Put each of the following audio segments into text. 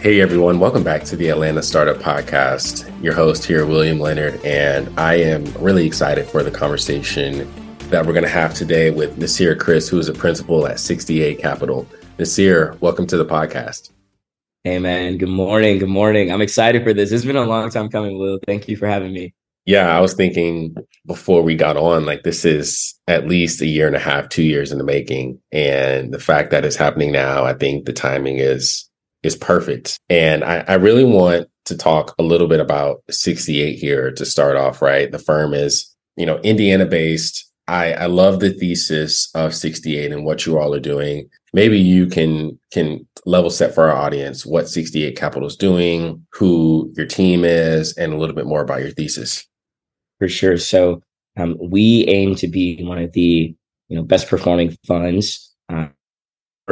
Hey everyone, welcome back to the Atlanta Startup Podcast. Your host here, William Leonard, and I am really excited for the conversation that we're going to have today with Nassir Criss, who is a principal at 68 Capital. Nassir, welcome to the podcast. Hey man, good morning. Good morning. I'm excited for this. It's been a long time coming, Will. Thank you for having me. Yeah, I was thinking before we got on, like this is at least a year and a half, two years in the making. And the fact that it's happening now, I think the timing is is perfect. And I, I really want to talk a little bit about 68 here to start off, right? The firm is, you know, Indiana based. I, I love the thesis of 68 and what you all are doing. Maybe you can can level set for our audience what 68 Capital is doing, who your team is, and a little bit more about your thesis. For sure. So um, we aim to be one of the you know best performing funds uh,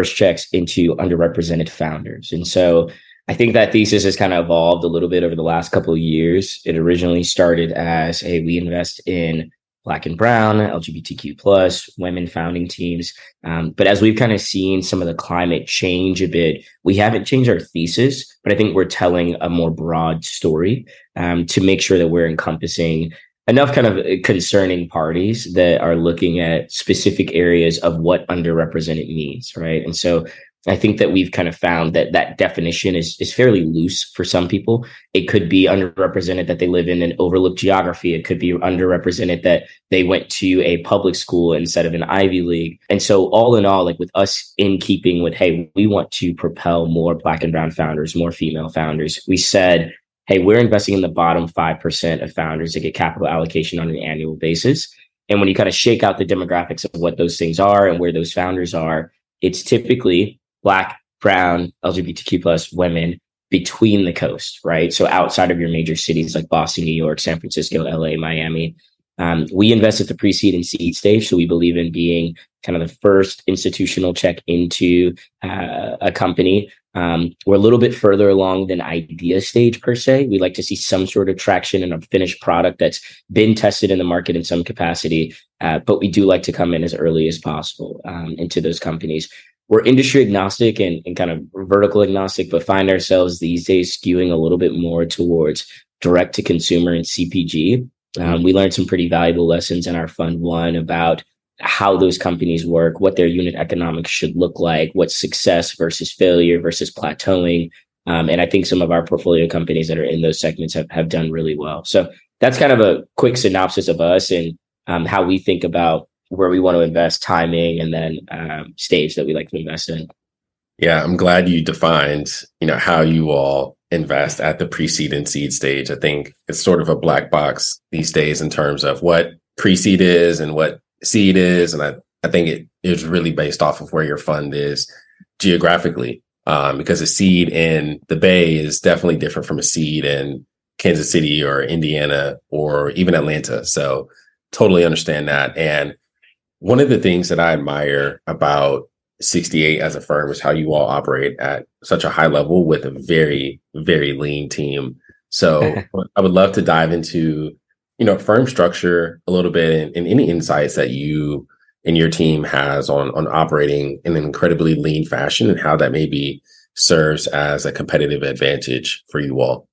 checks into underrepresented founders. And so I think that thesis has kind of evolved a little bit over the last couple of years. It originally started as, hey, we invest in black and brown, LGBTQ plus, women founding teams. Um, but as we've kind of seen some of the climate change a bit, we haven't changed our thesis, but I think we're telling a more broad story um, to make sure that we're encompassing enough kind of concerning parties that are looking at specific areas of what underrepresented means, right? And so I think that we've kind of found that that definition is is fairly loose for some people. It could be underrepresented that they live in an overlooked geography. It could be underrepresented that they went to a public school instead of an Ivy League. And so all in all, like with us in keeping with, hey, we want to propel more black and brown founders, more female founders. We said hey, we're investing in the bottom 5% of founders to get capital allocation on an annual basis. And when you kind of shake out the demographics of what those things are and where those founders are, it's typically Black, brown, LGBTQ plus women between the coast, right? So outside of your major cities like Boston, New York, San Francisco, LA, Miami. Um, we invest at the pre-seed and seed stage, so we believe in being kind of the first institutional check into uh, a company um, we're a little bit further along than idea stage per se. We like to see some sort of traction in a finished product that's been tested in the market in some capacity, uh, but we do like to come in as early as possible um, into those companies. We're industry agnostic and, and kind of vertical agnostic, but find ourselves these days skewing a little bit more towards direct to consumer and CPG. Um, we learned some pretty valuable lessons in our fund one about how those companies work, what their unit economics should look like, what success versus failure versus plateauing. Um, and I think some of our portfolio companies that are in those segments have, have done really well. So that's kind of a quick synopsis of us and um, how we think about where we want to invest, timing, and then um, stage that we like to invest in. Yeah, I'm glad you defined, you know, how you all invest at the pre-seed and seed stage. I think it's sort of a black box these days in terms of what pre-seed is and what seed is, and I, I think it is really based off of where your fund is geographically. Um, because a seed in the Bay is definitely different from a seed in Kansas City or Indiana or even Atlanta. So totally understand that. And one of the things that I admire about 68 as a firm is how you all operate at such a high level with a very, very lean team. So I would love to dive into you know, firm structure a little bit and, and any insights that you and your team has on on operating in an incredibly lean fashion and how that maybe serves as a competitive advantage for you all.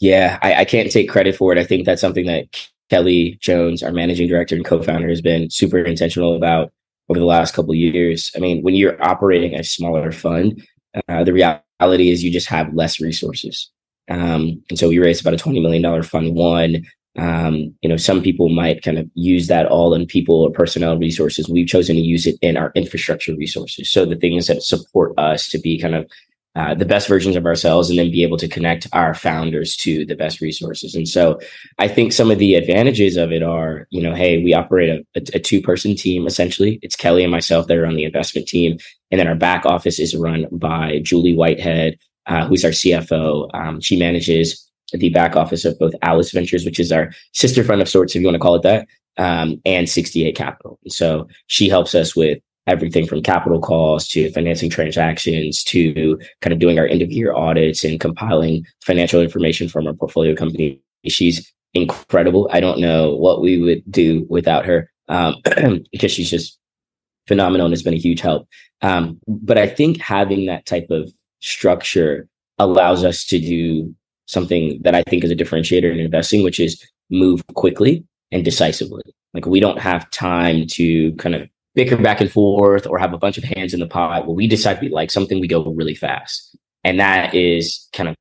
Yeah, I, I can't take credit for it. I think that's something that Kelli Jones, our managing director and co-founder, has been super intentional about over the last couple years. I mean, when you're operating a smaller fund, uh, the reality is you just have less resources. Um, and so we raised about a $20 million fund one um, you know, some people might kind of use that all in people or personnel resources. We've chosen to use it in our infrastructure resources. So the things that support us to be kind of uh, the best versions of ourselves and then be able to connect our founders to the best resources. And so I think some of the advantages of it are, you know, hey, we operate a, a, a two person team essentially. It's Kelli and myself that are on the investment team. And then our back office is run by Julie Whitehead, uh, who's our CFO. Um, she manages the back office of both Alice Ventures, which is our sister fund of sorts, if you want to call it that, um, and 68 Capital. So she helps us with everything from capital calls to financing transactions to kind of doing our end of year audits and compiling financial information from our portfolio company. She's incredible. I don't know what we would do without her um, because she's just phenomenal and has been a huge help. Um, but I think having that type of structure allows us to do something that I think is a differentiator in investing, which is move quickly and decisively. Like we don't have time to kind of bicker back and forth or have a bunch of hands in the pot. When we decide we like something, we go really fast. And that is kind of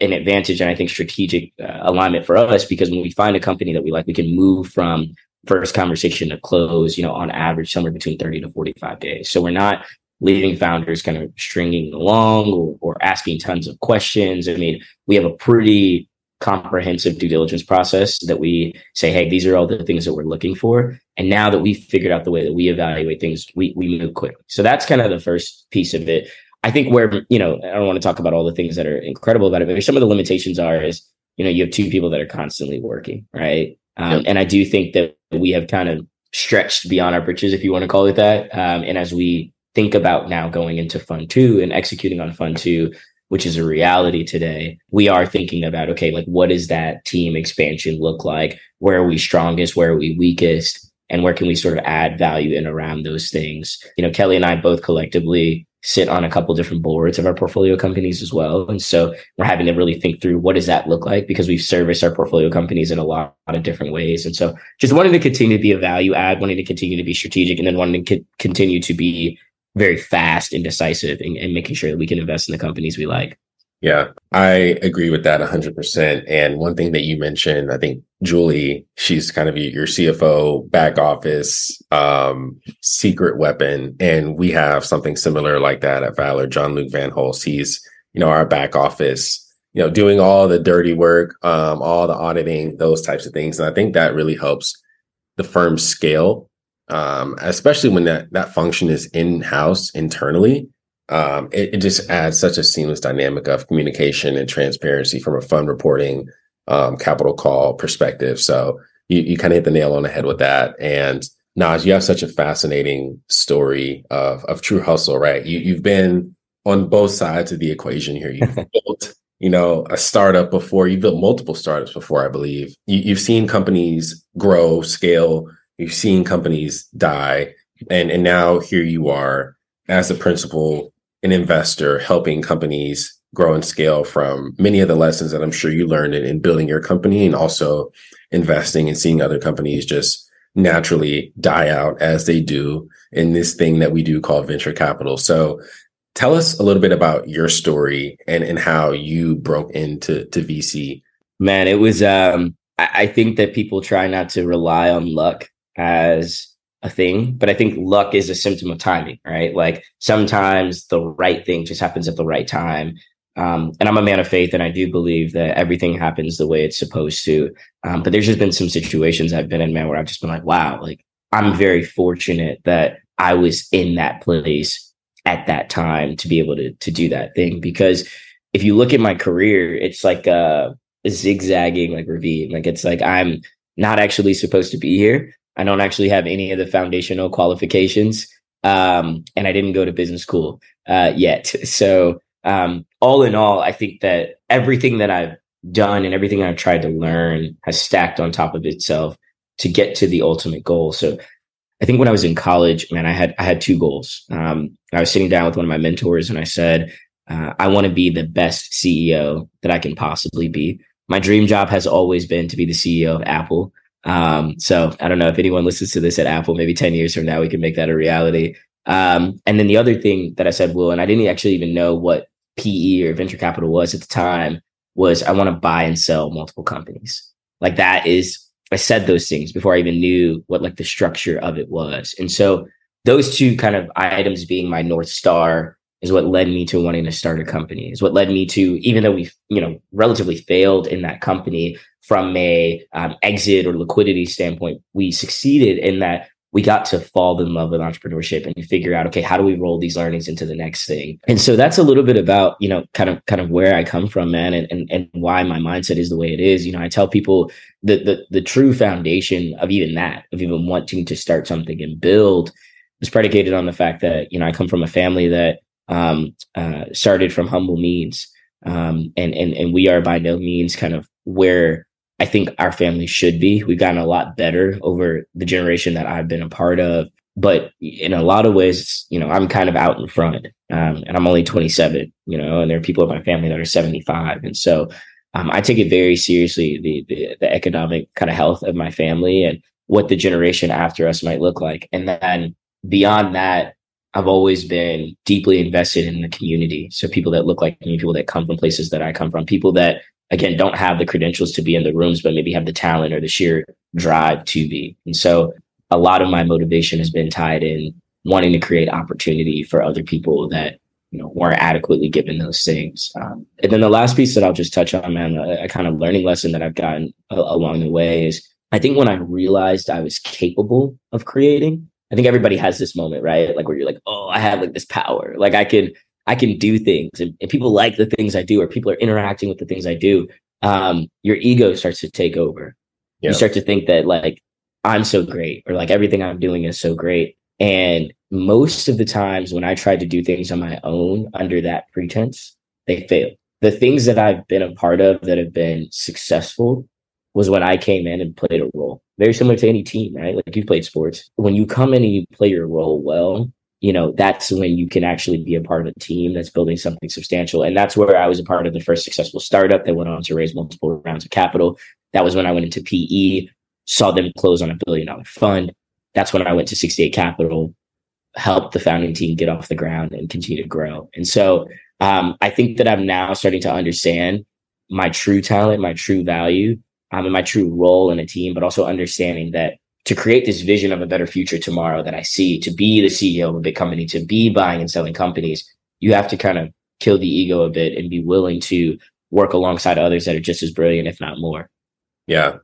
an advantage and I think strategic uh, alignment for us because when we find a company that we like, we can move from first conversation to close, you know, on average somewhere between 30 to 45 days. So we're not leaving founders kind of stringing along or, or asking tons of questions. I mean, we have a pretty comprehensive due diligence process that we say, hey, these are all the things that we're looking for. And now that we've figured out the way that we evaluate things, we, we move quickly. So that's kind of the first piece of it. I think where, you know, I don't want to talk about all the things that are incredible about it, but some of the limitations are is, you know, you have two people that are constantly working, right? Um. And I do think that we have kind of stretched beyond our britches, if you want to call it that. Um, and as we think about now going into fund two and executing on fund two, which is a reality today, we are thinking about, okay, like what does that team expansion look like? Where are we strongest? Where are we weakest? And where can we sort of add value in around those things? You know, Kelli and I both collectively sit on a couple different boards of our portfolio companies as well. And so we're having to really think through what does that look like because we've serviced our portfolio companies in a lot, lot of different ways. And so just wanting to continue to be a value add, wanting to continue to be strategic, and then wanting to co- continue to be very fast and decisive and, and making sure that we can invest in the companies we like. Yeah, I agree with that 100%. And one thing that you mentioned, I think Julie, she's kind of your CFO, back office, um, secret weapon. And we have something similar like that at Valor. John Luke Van Holst, he's, you know, our back office, you know, doing all the dirty work, um, all the auditing, those types of things. And I think that really helps the firm scale um, especially when that that function is in house internally. Um, it, it, just adds such a seamless dynamic of communication and transparency from a fund reporting, um, capital call perspective. So you, you kind of hit the nail on the head with that. And Naj, you have such a fascinating story of of true hustle, right? You you've been on both sides of the equation here. You've built, you know, a startup before. You built multiple startups before, I believe. You, you've seen companies grow, scale, You've seen companies die, and and now here you are as a principal, an investor, helping companies grow and scale from many of the lessons that I'm sure you learned in, in building your company, and also investing and seeing other companies just naturally die out as they do in this thing that we do called venture capital. So tell us a little bit about your story and, and how you broke into to VC. Man, it was um I, I think that people try not to rely on luck as a thing, but I think luck is a symptom of timing, right? Like sometimes the right thing just happens at the right time. Um, and I'm a man of faith, and I do believe that everything happens the way it's supposed to. Um, but there's just been some situations I've been in, man, where I've just been like, wow, like I'm very fortunate that I was in that place at that time to be able to to do that thing. Because if you look at my career, it's like a, a zigzagging like ravine. Like it's like I'm not actually supposed to be here, I don't actually have any of the foundational qualifications. Um, and I didn't go to business school uh, yet. So, um, all in all, I think that everything that I've done and everything I've tried to learn has stacked on top of itself to get to the ultimate goal. So, I think when I was in college, man, I had I had two goals. Um, I was sitting down with one of my mentors, and I said, uh, "I want to be the best CEO that I can possibly be." My dream job has always been to be the CEO of Apple. Um, so I don't know if anyone listens to this at Apple, maybe 10 years from now, we can make that a reality. Um, and then the other thing that I said, Will, and I didn't actually even know what PE or venture capital was at the time, was I want to buy and sell multiple companies. Like that is, I said those things before I even knew what like the structure of it was. And so those two kind of items being my North Star is what led me to wanting to start a company, is what led me to, even though we, you know, relatively failed in that company, from a um, exit or liquidity standpoint, we succeeded in that we got to fall in love with entrepreneurship and figure out okay how do we roll these learnings into the next thing? And so that's a little bit about you know kind of kind of where i come from man and and, and why my mindset is the way it is. You know i tell people that the the true foundation of even that of even wanting to start something and build was predicated on the fact that you know i come from a family that um, uh, started from humble means um, and and and we are by no means kind of where I think our family should be. We've gotten a lot better over the generation that I've been a part of. but in a lot of ways, you know, I'm kind of out in front, um, and I'm only 27, you know, and there are people in my family that are 75, and so um, I take it very seriously the, the the economic kind of health of my family and what the generation after us might look like, and then beyond that, I've always been deeply invested in the community. So people that look like me, people that come from places that I come from, people that again don't have the credentials to be in the rooms, but maybe have the talent or the sheer drive to be. And so a lot of my motivation has been tied in wanting to create opportunity for other people that you know weren't adequately given those things. Um, and then the last piece that I'll just touch on, man, a, a kind of learning lesson that I've gotten a, along the way is I think when I realized I was capable of creating, I think everybody has this moment, right? Like where you're like, oh, I have like this power, like I can I can do things, and, and people like the things I do, or people are interacting with the things I do. Um, your ego starts to take over. Yeah. You start to think that like I'm so great or like everything I'm doing is so great. And most of the times when I tried to do things on my own under that pretense, they failed. The things that I've been a part of that have been successful was when I came in and played a role. Very similar to any team, right? Like you played sports. When you come in and you play your role well, you know, that's when you can actually be a part of a team that's building something substantial. And that's where I was a part of the first successful startup that went on to raise multiple rounds of capital. That was when I went into PE saw them close on a billion dollar fund. That's when I went to 68 Capital, helped the founding team get off the ground and continue to grow. And so um, I think that I'm now starting to understand my true talent, my true value, um, and my true role in a team, but also understanding that to create this vision of a better future tomorrow that I see, to be the CEO of a big company, to be buying and selling companies, you have to kind of kill the ego a bit and be willing to work alongside others that are just as brilliant, if not more. Yeah.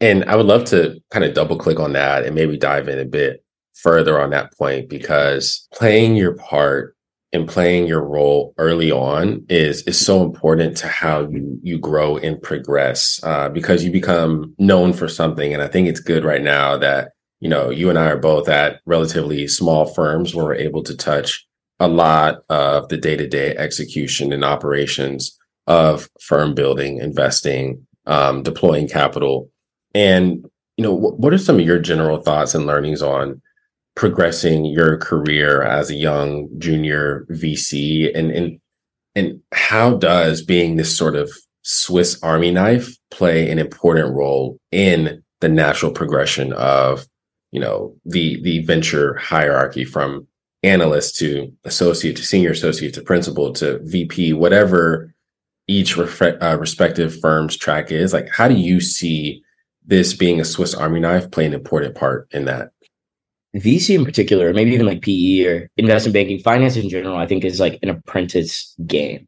And I would love to kind of double click on that and maybe dive in a bit further on that point because playing your part and playing your role early on is is so important to how you you grow and progress uh, because you become known for something. And i think it's good right now that you know you and i are both at relatively small firms where we're able to touch a lot of the day-to-day execution and operations of firm building investing um, deploying capital. And you know, what are some of your general thoughts and learnings on progressing your career as a young junior VC, and and and how does being this sort of Swiss Army knife play an important role in the natural progression of you know the the venture hierarchy from analyst to associate to senior associate to principal to VP, whatever each refre- uh, respective firm's track is. Like, how do you see this being a Swiss Army knife play an important part in that? VC in particular, maybe even like PE or investment banking, finance in general, I think is like an apprentice game,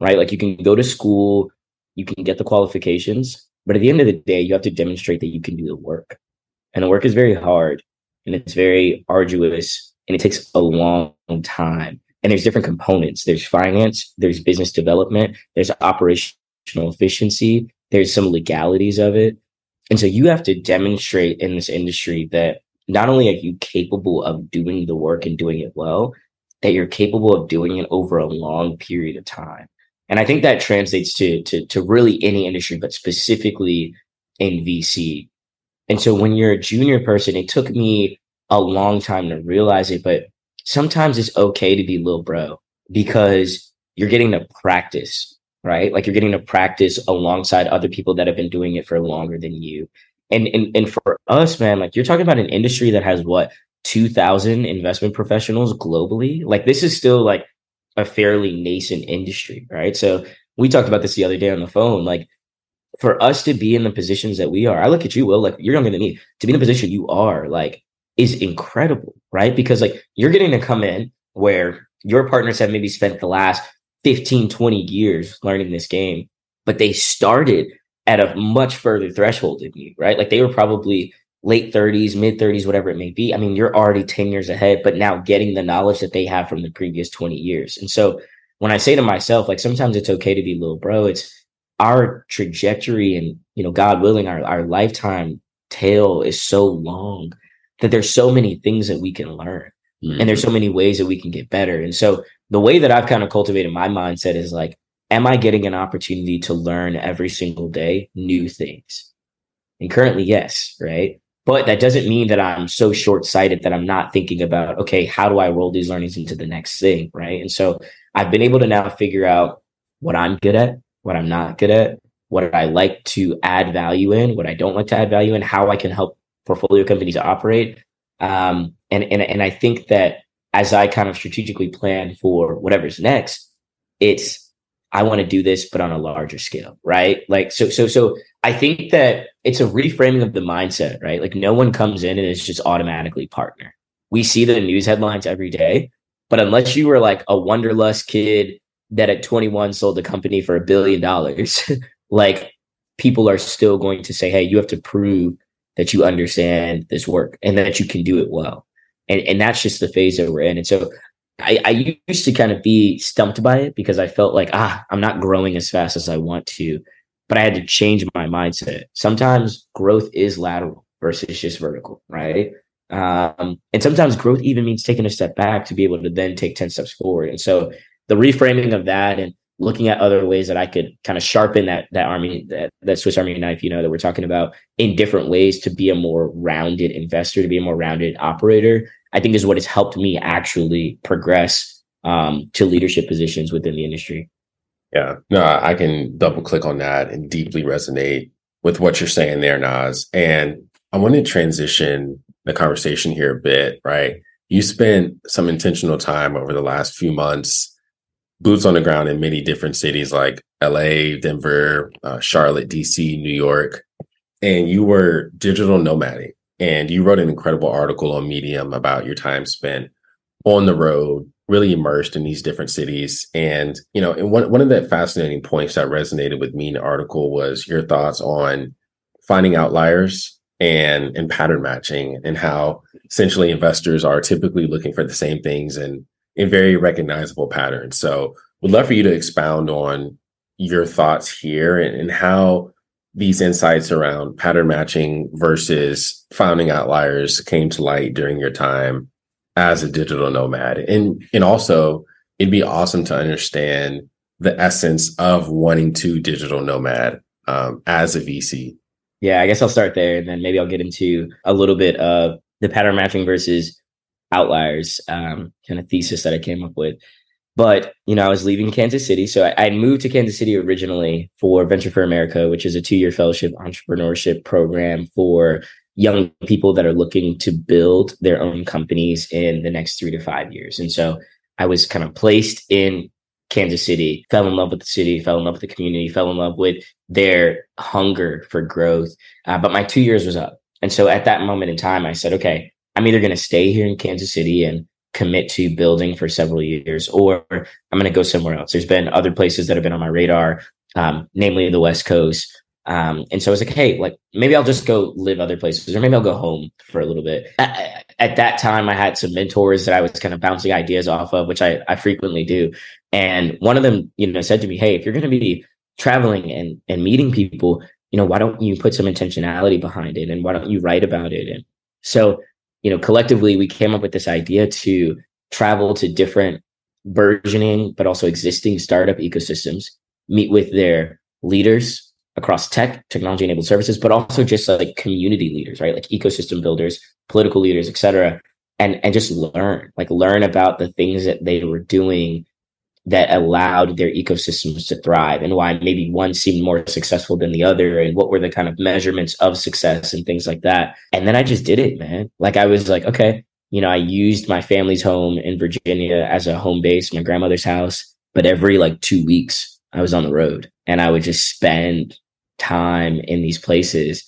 right? Like you can go to school, you can get the qualifications, but at the end of the day, you have to demonstrate that you can do the work. And the work is very hard and it's very arduous and it takes a long time. And there's different components. There's finance, there's business development, there's operational efficiency, there's some legalities of it. And so you have to demonstrate in this industry that not only are you capable of doing the work and doing it well, that you're capable of doing it over a long period of time. And I think that translates to, to, to really any industry, but specifically in VC. And so when you're a junior person, it took me a long time to realize it, but sometimes it's okay to be little bro because you're getting to practice right? Like you're getting to practice alongside other people that have been doing it for longer than you. And and and for us, man, like you're talking about an industry that has what 2000 investment professionals globally. Like this is still like a fairly nascent industry, right? So we talked about this the other day on the phone. Like for us to be in the positions that we are, I look at you, Will, like you're younger than me. To be in the position you are, like, is incredible, right? Because like you're getting to come in where your partners have maybe spent the last 15, 20 years learning this game, but they started at a much further threshold than you, right? Like they were probably late 30s, mid 30s, whatever it may be. I mean, you're already 10 years ahead, but now getting the knowledge that they have from the previous 20 years. And so when I say to myself, like sometimes it's okay to be little bro, it's our trajectory and, you know, God willing, our, our lifetime tail is so long that there's so many things that we can learn. Mm-hmm. And there's so many ways that we can get better. And so the way that I've kind of cultivated my mindset is like, am I getting an opportunity to learn every single day new things? And currently, yes, right? But that doesn't mean that I'm so short sighted that I'm not thinking about, okay, how do I roll these learnings into the next thing? Right. And so I've been able to now figure out what I'm good at, what I'm not good at, what I like to add value in, what I don't like to add value in, how I can help portfolio companies operate. Um, and, and, and I think that as I kind of strategically plan for whatever's next, it's I want to do this, but on a larger scale, right? Like, so, so, so I think that it's a reframing of the mindset, right? Like, no one comes in and is just automatically partner. We see the news headlines every day, but unless you were like a wanderlust kid that at 21 sold the company for a billion dollars, like people are still going to say, hey, you have to prove that you understand this work and that you can do it well. And, and that's just the phase that we're in. And so I, I used to kind of be stumped by it because I felt like, ah, I'm not growing as fast as I want to. But I had to change my mindset. Sometimes growth is lateral versus just vertical, right? Um, and sometimes growth even means taking a step back to be able to then take 10 steps forward. And so the reframing of that and looking at other ways that I could kind of sharpen that that army that that Swiss Army knife, you know, that we're talking about in different ways to be a more rounded investor, to be a more rounded operator, I think is what has helped me actually progress um, to leadership positions within the industry. Yeah, no, I can double click on that and deeply resonate with what you're saying there, Nas. And I want to transition the conversation here a bit, right? You spent some intentional time over the last few months, boots on the ground in many different cities like LA, Denver, uh, Charlotte, DC, New York, and you were digital nomading. And you wrote an incredible article on Medium about your time spent on the road, really immersed in these different cities. And, you know, and one, one of the fascinating points that resonated with me in the article was your thoughts on finding outliers and and pattern matching and how essentially investors are typically looking for the same things and in very recognizable patterns. So would love for you to expound on your thoughts here and, and how these insights around pattern matching versus finding outliers came to light during your time as a digital nomad. And and also it'd be awesome to understand the essence of wanting to digital nomad um, as a vc yeah i guess i'll start there and then maybe i'll get into a little bit of the pattern matching versus outliers um, kind of thesis that i came up with but, you know, I was leaving Kansas City. So I, I moved to Kansas City originally for Venture for America, which is a two year fellowship entrepreneurship program for young people that are looking to build their own companies in the next three to five years. And so I was kind of placed in Kansas City, fell in love with the city, fell in love with the community, fell in love with their hunger for growth. Uh, but my two years was up. And so at that moment in time, I said, okay, I'm either going to stay here in Kansas City and commit to building for several years, or I'm going to go somewhere else. There's been other places that have been on my radar, um, namely the West Coast. Um, and so I was like, hey, like maybe I'll just go live other places, or maybe I'll go home for a little bit. At, at that time, I had some mentors that I was kind of bouncing ideas off of, which I, I frequently do. And one of them, you know, said to me, hey, if you're going to be traveling and and meeting people, you know, why don't you put some intentionality behind it, and why don't you write about it? And so you know, collectively we came up with this idea to travel to different burgeoning but also existing startup ecosystems, meet with their leaders across tech, technology enabled services, but also just like community leaders, right? Like ecosystem builders, political leaders, et cetera. And, and just learn, like learn about the things that they were doing that allowed their ecosystems to thrive and why maybe one seemed more successful than the other and what were the kind of measurements of success and things like that. And then I just did it, man. Like I was like, okay, you know, I used my family's home in Virginia as a home base, my grandmother's house, but every like two weeks I was on the road and I would just spend time in these places.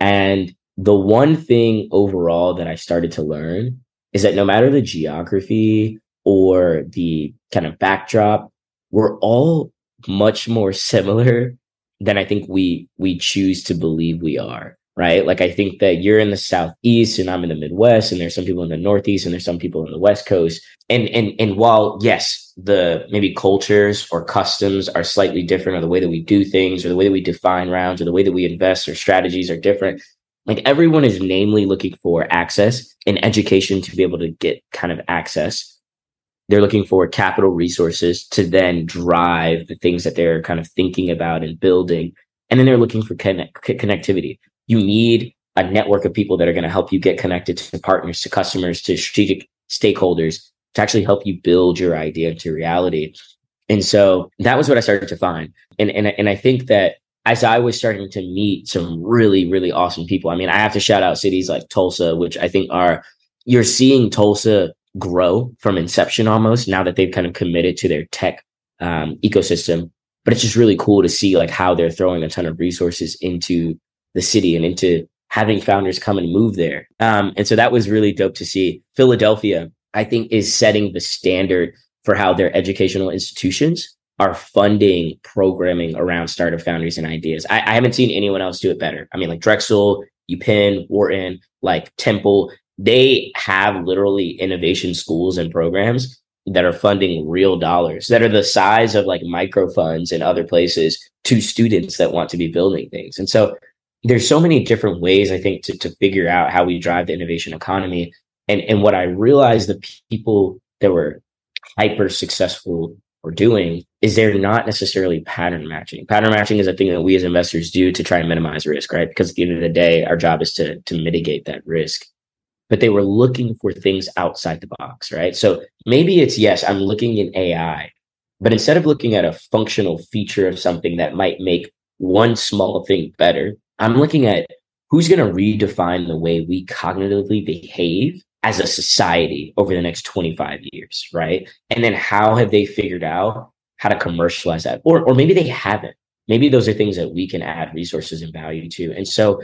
And the one thing overall that I started to learn is that no matter the geography or the kind of backdrop, we're all much more similar than I think we we choose to believe we are. Right. Like I think that you're in the southeast and I'm in the Midwest, and there's some people in the Northeast and there's some people in the West Coast. And and and while yes, the maybe cultures or customs are slightly different, or the way that we do things, or the way that we define rounds, or the way that we invest, or strategies are different. Like everyone is namely looking for access and education to be able to get kind of access they're looking for capital resources to then drive the things that they're kind of thinking about and building. And then they're looking for connect- connectivity. You need a network of people that are going to help you get connected to partners, to customers, to strategic stakeholders to actually help you build your idea into reality. And so that was what I started to find. And, and, and I think that as I was starting to meet some really, really awesome people, I mean, I have to shout out cities like Tulsa, which I think are, you're seeing Tulsa grow from inception almost now that they've kind of committed to their tech um, ecosystem. But it's just really cool to see like how they're throwing a ton of resources into the city and into having founders come and move there. Um, and so that was really dope to see. Philadelphia, I think, is setting the standard for how their educational institutions are funding programming around startup founders and ideas. I, I haven't seen anyone else do it better. I mean, like Drexel, UPenn, Wharton, like Temple, they have literally innovation schools and programs that are funding real dollars that are the size of like micro funds in other places to students that want to be building things. And so there's so many different ways I think to, to figure out how we drive the innovation economy. And and what I realized the people that were hyper successful were doing is they're not necessarily pattern matching. Pattern matching is a thing that we as investors do to try and minimize risk, right? Because at the end of the day, our job is to to mitigate that risk. But they were looking for things outside the box, right? So maybe it's yes, I'm looking in AI, but instead of looking at a functional feature of something that might make one small thing better, I'm looking at who's going to redefine the way we cognitively behave as a society over the next 25 years, right? And then how have they figured out how to commercialize that? Or, or maybe they haven't. Maybe those are things that we can add resources and value to. And so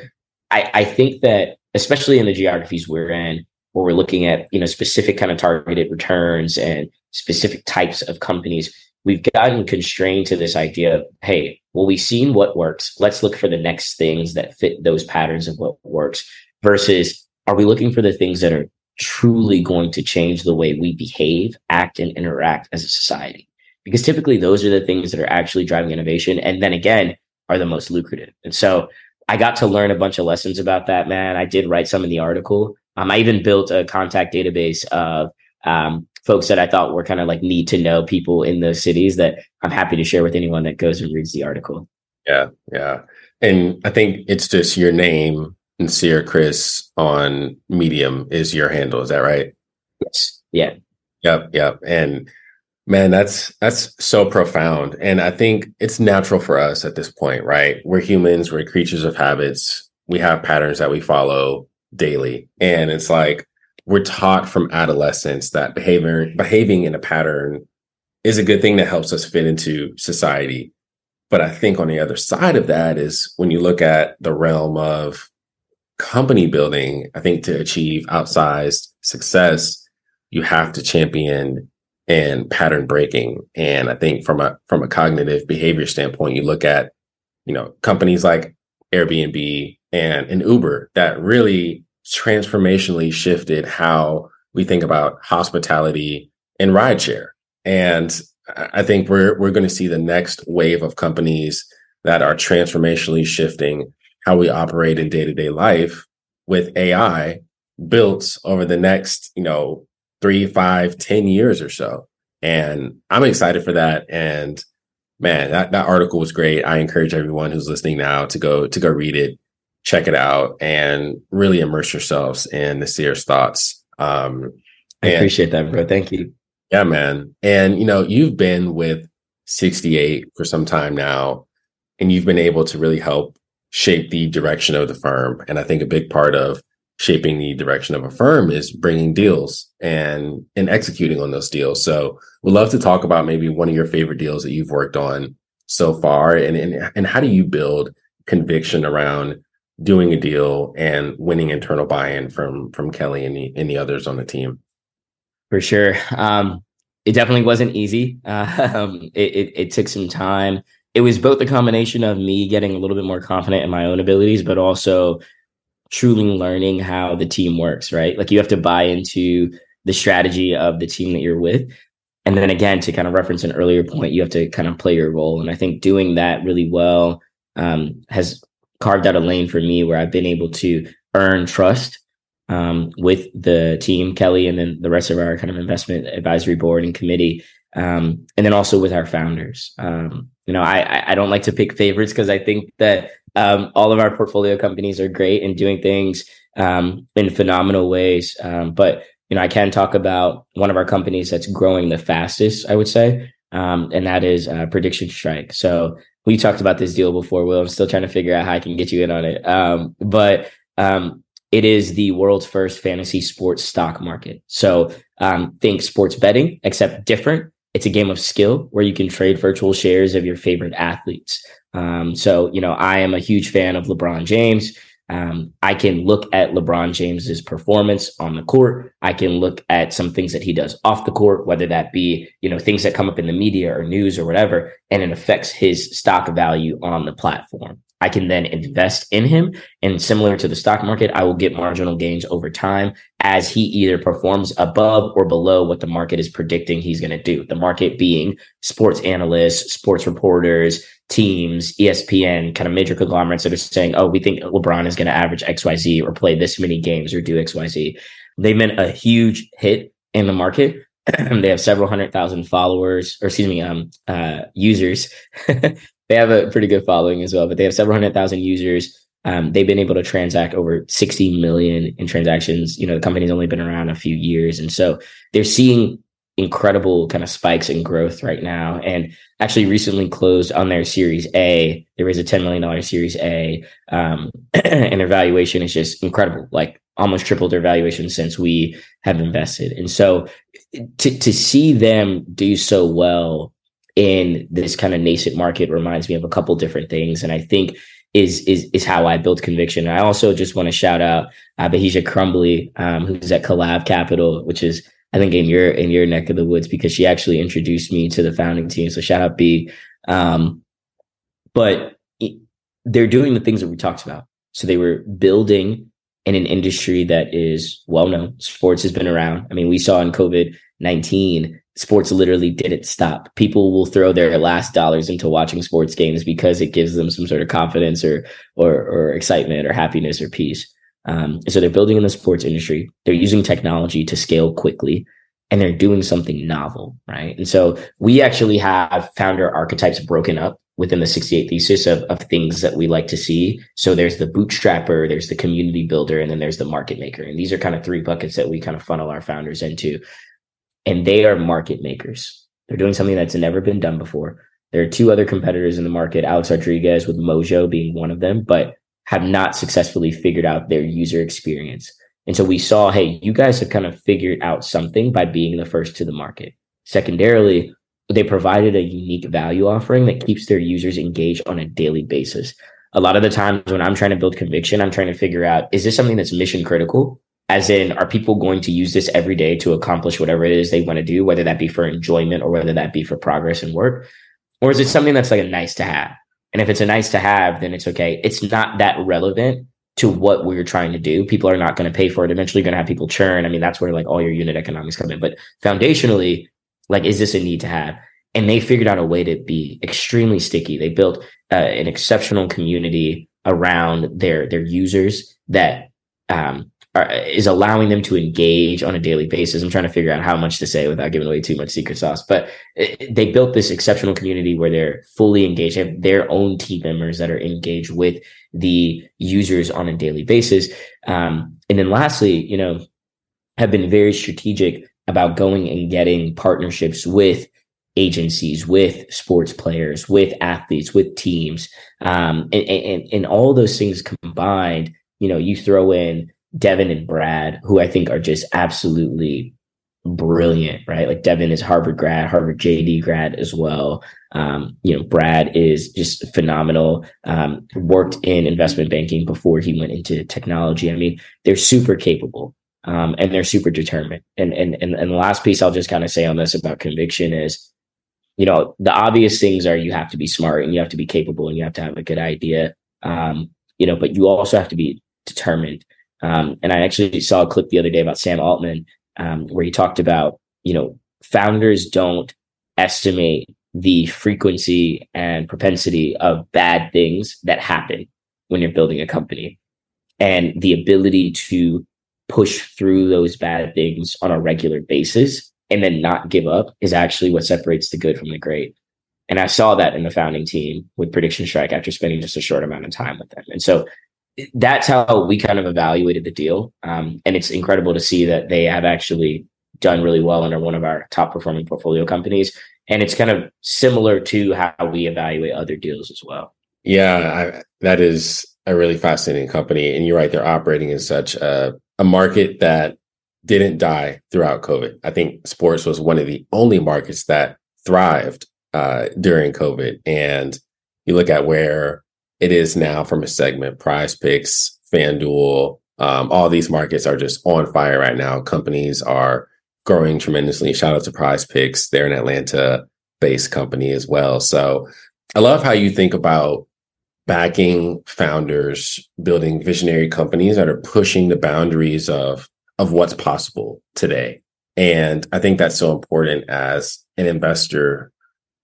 I, I think that, especially in the geographies we're in, where we're looking at, you know, specific kind of targeted returns and specific types of companies, we've gotten constrained to this idea of, hey, well, we've seen what works. Let's look for the next things that fit those patterns of what works versus are we looking for the things that are truly going to change the way we behave, act, and interact as a society? Because typically those are the things that are actually driving innovation. And then again, are the most lucrative. And so I got to learn a bunch of lessons about that, man. I did write some in the article. Um, I even built a contact database of um, folks that I thought were kind of like need to know people in those cities that I'm happy to share with anyone that goes and reads the article. Yeah, yeah. And I think it's just your name and Nassir Criss on Medium is your handle. Is that right? Yes. Yeah. Yep. Yep. And man, that's that's so profound. And I think it's natural for us at this point, right? We're humans, we're creatures of habits. We have patterns that we follow daily. And it's like we're taught from adolescence that behavior behaving in a pattern is a good thing that helps us fit into society. But I think on the other side of that is when you look at the realm of company building, I think to achieve outsized success, you have to champion and pattern breaking. And I think from a from a cognitive behavior standpoint, you look at, you know, companies like Airbnb and, and Uber that really transformationally shifted how we think about hospitality and rideshare. And I think we're we're going to see the next wave of companies that are transformationally shifting how we operate in day-to-day life with AI built over the next, you know, three, five, ten years or so. And I'm excited for that. And man, that, that article was great. I encourage everyone who's listening now to go to go read it check it out and really immerse yourselves in Nassir's thoughts. Um, I appreciate that, bro. Thank you. Yeah, man. And you know, you've been with 68 for some time now, and you've been able to really help shape the direction of the firm. And I think a big part of shaping the direction of a firm is bringing deals and and executing on those deals. So we'd love to talk about maybe one of your favorite deals that you've worked on so far, and and and how do you build conviction around doing a deal and winning internal buy-in from from Kelli and the and the others on the team. For sure, um, it definitely wasn't easy. Uh, it, it, it took some time. It was both a combination of me getting a little bit more confident in my own abilities, but also truly learning how the team works. Right, like you have to buy into the strategy of the team that you're with. And then again, to kind of reference an earlier point, you have to kind of play your role. And I think doing that really well um, has carved out a lane for me where I've been able to earn trust um, with the team, Kelli, and then the rest of our kind of investment advisory board and committee, um, and then also with our founders. Um, you know, I I don't like to pick favorites because I think that um, all of our portfolio companies are great and doing things um, in phenomenal ways. Um, but you know, I can talk about one of our companies that's growing the fastest, I would say, um, and that is uh, Prediction Strike. So we talked about this deal before. Will I'm still trying to figure out how I can get you in on it, um, but um, it is the world's first fantasy sports stock market. So think sports betting, except different. It's a game of skill where you can trade virtual shares of your favorite athletes. Um, so, you know, I am a huge fan of LeBron James. Um, I can look at LeBron James's performance on the court. I can look at some things that he does off the court, whether that be, you know, things that come up in the media or news or whatever, and it affects his stock value on the platform. I can then invest in him. And similar to the stock market, I will get marginal gains over time as he either performs above or below what the market is predicting he's going to do. The market being sports analysts, sports reporters, teams, ESPN, kind of major conglomerates that are saying, oh, we think LeBron is going to average XYZ or play this many games or do XYZ. They meant a huge hit in the market. they have several hundred thousand followers, or excuse me, um, uh, users they have a pretty good following as well, but they have several hundred thousand users. Um, they've been able to transact over 60 million in transactions. You know, the company's only been around a few years. And so they're seeing incredible kind of spikes in growth right now. And actually recently closed on their series A. There is a $10 million series A. Um, and their valuation is just incredible, like almost tripled their valuation since we have invested. And so to, to see them do so well in this kind of nascent market reminds me of a couple different things. And I think is is is how I built conviction. And I also just want to shout out uh, Bahija Crumbly, um, who's at Collab Capital, which is I think in your in your neck of the woods because she actually introduced me to the founding team. So shout out B. Um, but they're doing the things that we talked about. So they were building in an industry that is well known. Sports has been around. I mean, we saw in COVID 19 sports literally didn't stop. People will throw their last dollars into watching sports games because it gives them some sort of confidence or or, or excitement or happiness or peace. Um, so they're building in the sports industry. They're using technology to scale quickly, and they're doing something novel, right? And so we actually have founder archetypes broken up within the 68 thesis of, of things that we like to see. So there's the bootstrapper, there's the community builder, and then there's the market maker. And these are kind of three buckets that we kind of funnel our founders into and they are market makers. They're doing something that's never been done before. There are two other competitors in the market, Alex Rodriguez with Mojo being one of them, but have not successfully figured out their user experience. And so we saw, hey, you guys have kind of figured out something by being the first to the market. Secondarily, they provided a unique value offering that keeps their users engaged on a daily basis. A lot of the times when I'm trying to build conviction, I'm trying to figure out is this something that's mission critical as in are people going to use this every day to accomplish whatever it is they want to do whether that be for enjoyment or whether that be for progress and work? Or is it something that's like a nice to have? And if it's a nice to have then it's okay. It's not that relevant to what we're trying to do. People are not going to pay for it. Eventually you're going to have people churn. I mean that's where like all your unit economics come in. But foundationally like is this a need to have? And they figured out a way to be extremely sticky. They built uh, an exceptional community around their their users that um, are, is allowing them to engage on a daily basis. I'm trying to figure out how much to say without giving away too much secret sauce. But it, they built this exceptional community where they're fully engaged. They have their own team members that are engaged with the users on a daily basis. Um, and then lastly, you know, have been very strategic about going and getting partnerships with agencies, with sports players, with athletes, with teams, um, and, and and all those things combined. You know, you throw in Devin and Brad, who I think are just absolutely brilliant, right? Like Devin is Harvard grad, Harvard JD grad as well. Um, you know, Brad is just phenomenal. Um, worked in investment banking before he went into technology. I mean, they're super capable. Um, and they're super determined. And, and and and the last piece I'll just kind of say on this about conviction is, you know, the obvious things are you have to be smart and you have to be capable and you have to have a good idea. Um, you know, but you also have to be determined. Um, and I actually saw a clip the other day about Sam Altman um, where he talked about, you know, founders don't estimate the frequency and propensity of bad things that happen when you're building a company and the ability to push through those bad things on a regular basis and then not give up is actually what separates the good from the great. And I saw that in the founding team with Prediction Strike after spending just a short amount of time with them. And so that's how we kind of evaluated the deal. Um, and it's incredible to see that they have actually done really well under one of our top performing portfolio companies. And it's kind of similar to how we evaluate other deals as well. Yeah, I, that is a really fascinating company. And you're right, they're operating in such a, a market that didn't die throughout COVID. I think sports was one of the only markets that thrived uh, during COVID. And you look at where it is now from a segment, PrizePicks, FanDuel, um, all these markets are just on fire right now. Companies are growing tremendously. Shout out to PrizePicks. They're an Atlanta based company as well. So I love how you think about backing founders, building visionary companies that are pushing the boundaries of of what's possible today. And I think that's so important as an investor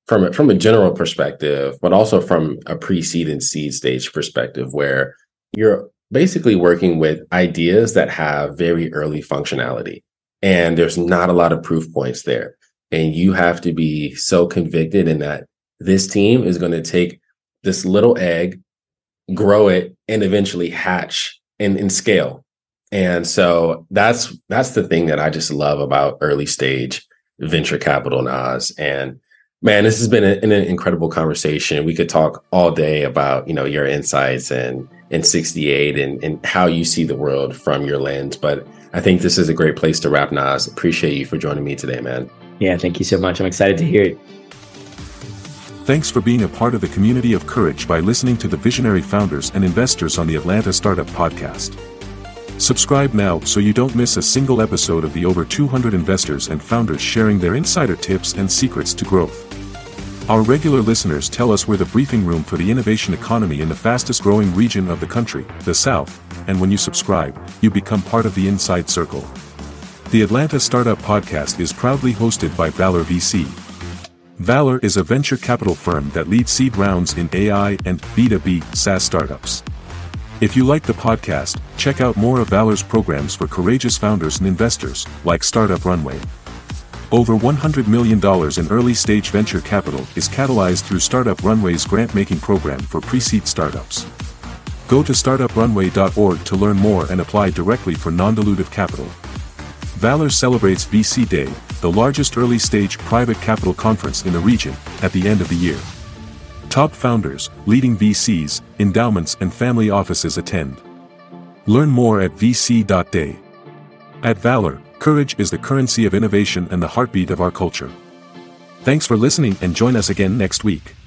from a, from a general perspective, but also from a pre-seed and seed stage perspective, where you're basically working with ideas that have very early functionality, and there's not a lot of proof points there, and you have to be so convicted in that this team is going to take this little egg, grow it, and eventually hatch and, and scale. And so that's that's the thing that I just love about early stage venture capital, Nas. And man, this has been a, an incredible conversation. We could talk all day about you know your insights and in Sixty8 and, and how you see the world from your lens. But I think this is a great place to wrap, Nas. Appreciate you for joining me today, man. Yeah, thank you so much. I'm excited to hear it. Thanks for being a part of the community of courage by listening to the visionary founders and investors on the Atlanta Startup Podcast. Subscribe now so you don't miss a single episode of the over 200 investors and founders sharing their insider tips and secrets to growth. Our regular listeners tell us we're the briefing room for the innovation economy in the fastest growing region of the country, the South, and when you subscribe, you become part of the inside circle. The Atlanta Startup Podcast is proudly hosted by Valor VC, Valor is a venture capital firm that leads seed rounds in AI and B2B SaaS startups. If you like the podcast, check out more of Valor's programs for courageous founders and investors, like Startup Runway. Over $100 million in early stage venture capital is catalyzed through Startup Runway's grant making program for pre seed startups. Go to startuprunway.org to learn more and apply directly for non dilutive capital. Valor celebrates VC Day, the largest early stage private capital conference in the region, at the end of the year. Top founders, leading VCs, endowments, and family offices attend. Learn more at vc.day. At Valor, courage is the currency of innovation and the heartbeat of our culture. Thanks for listening and join us again next week.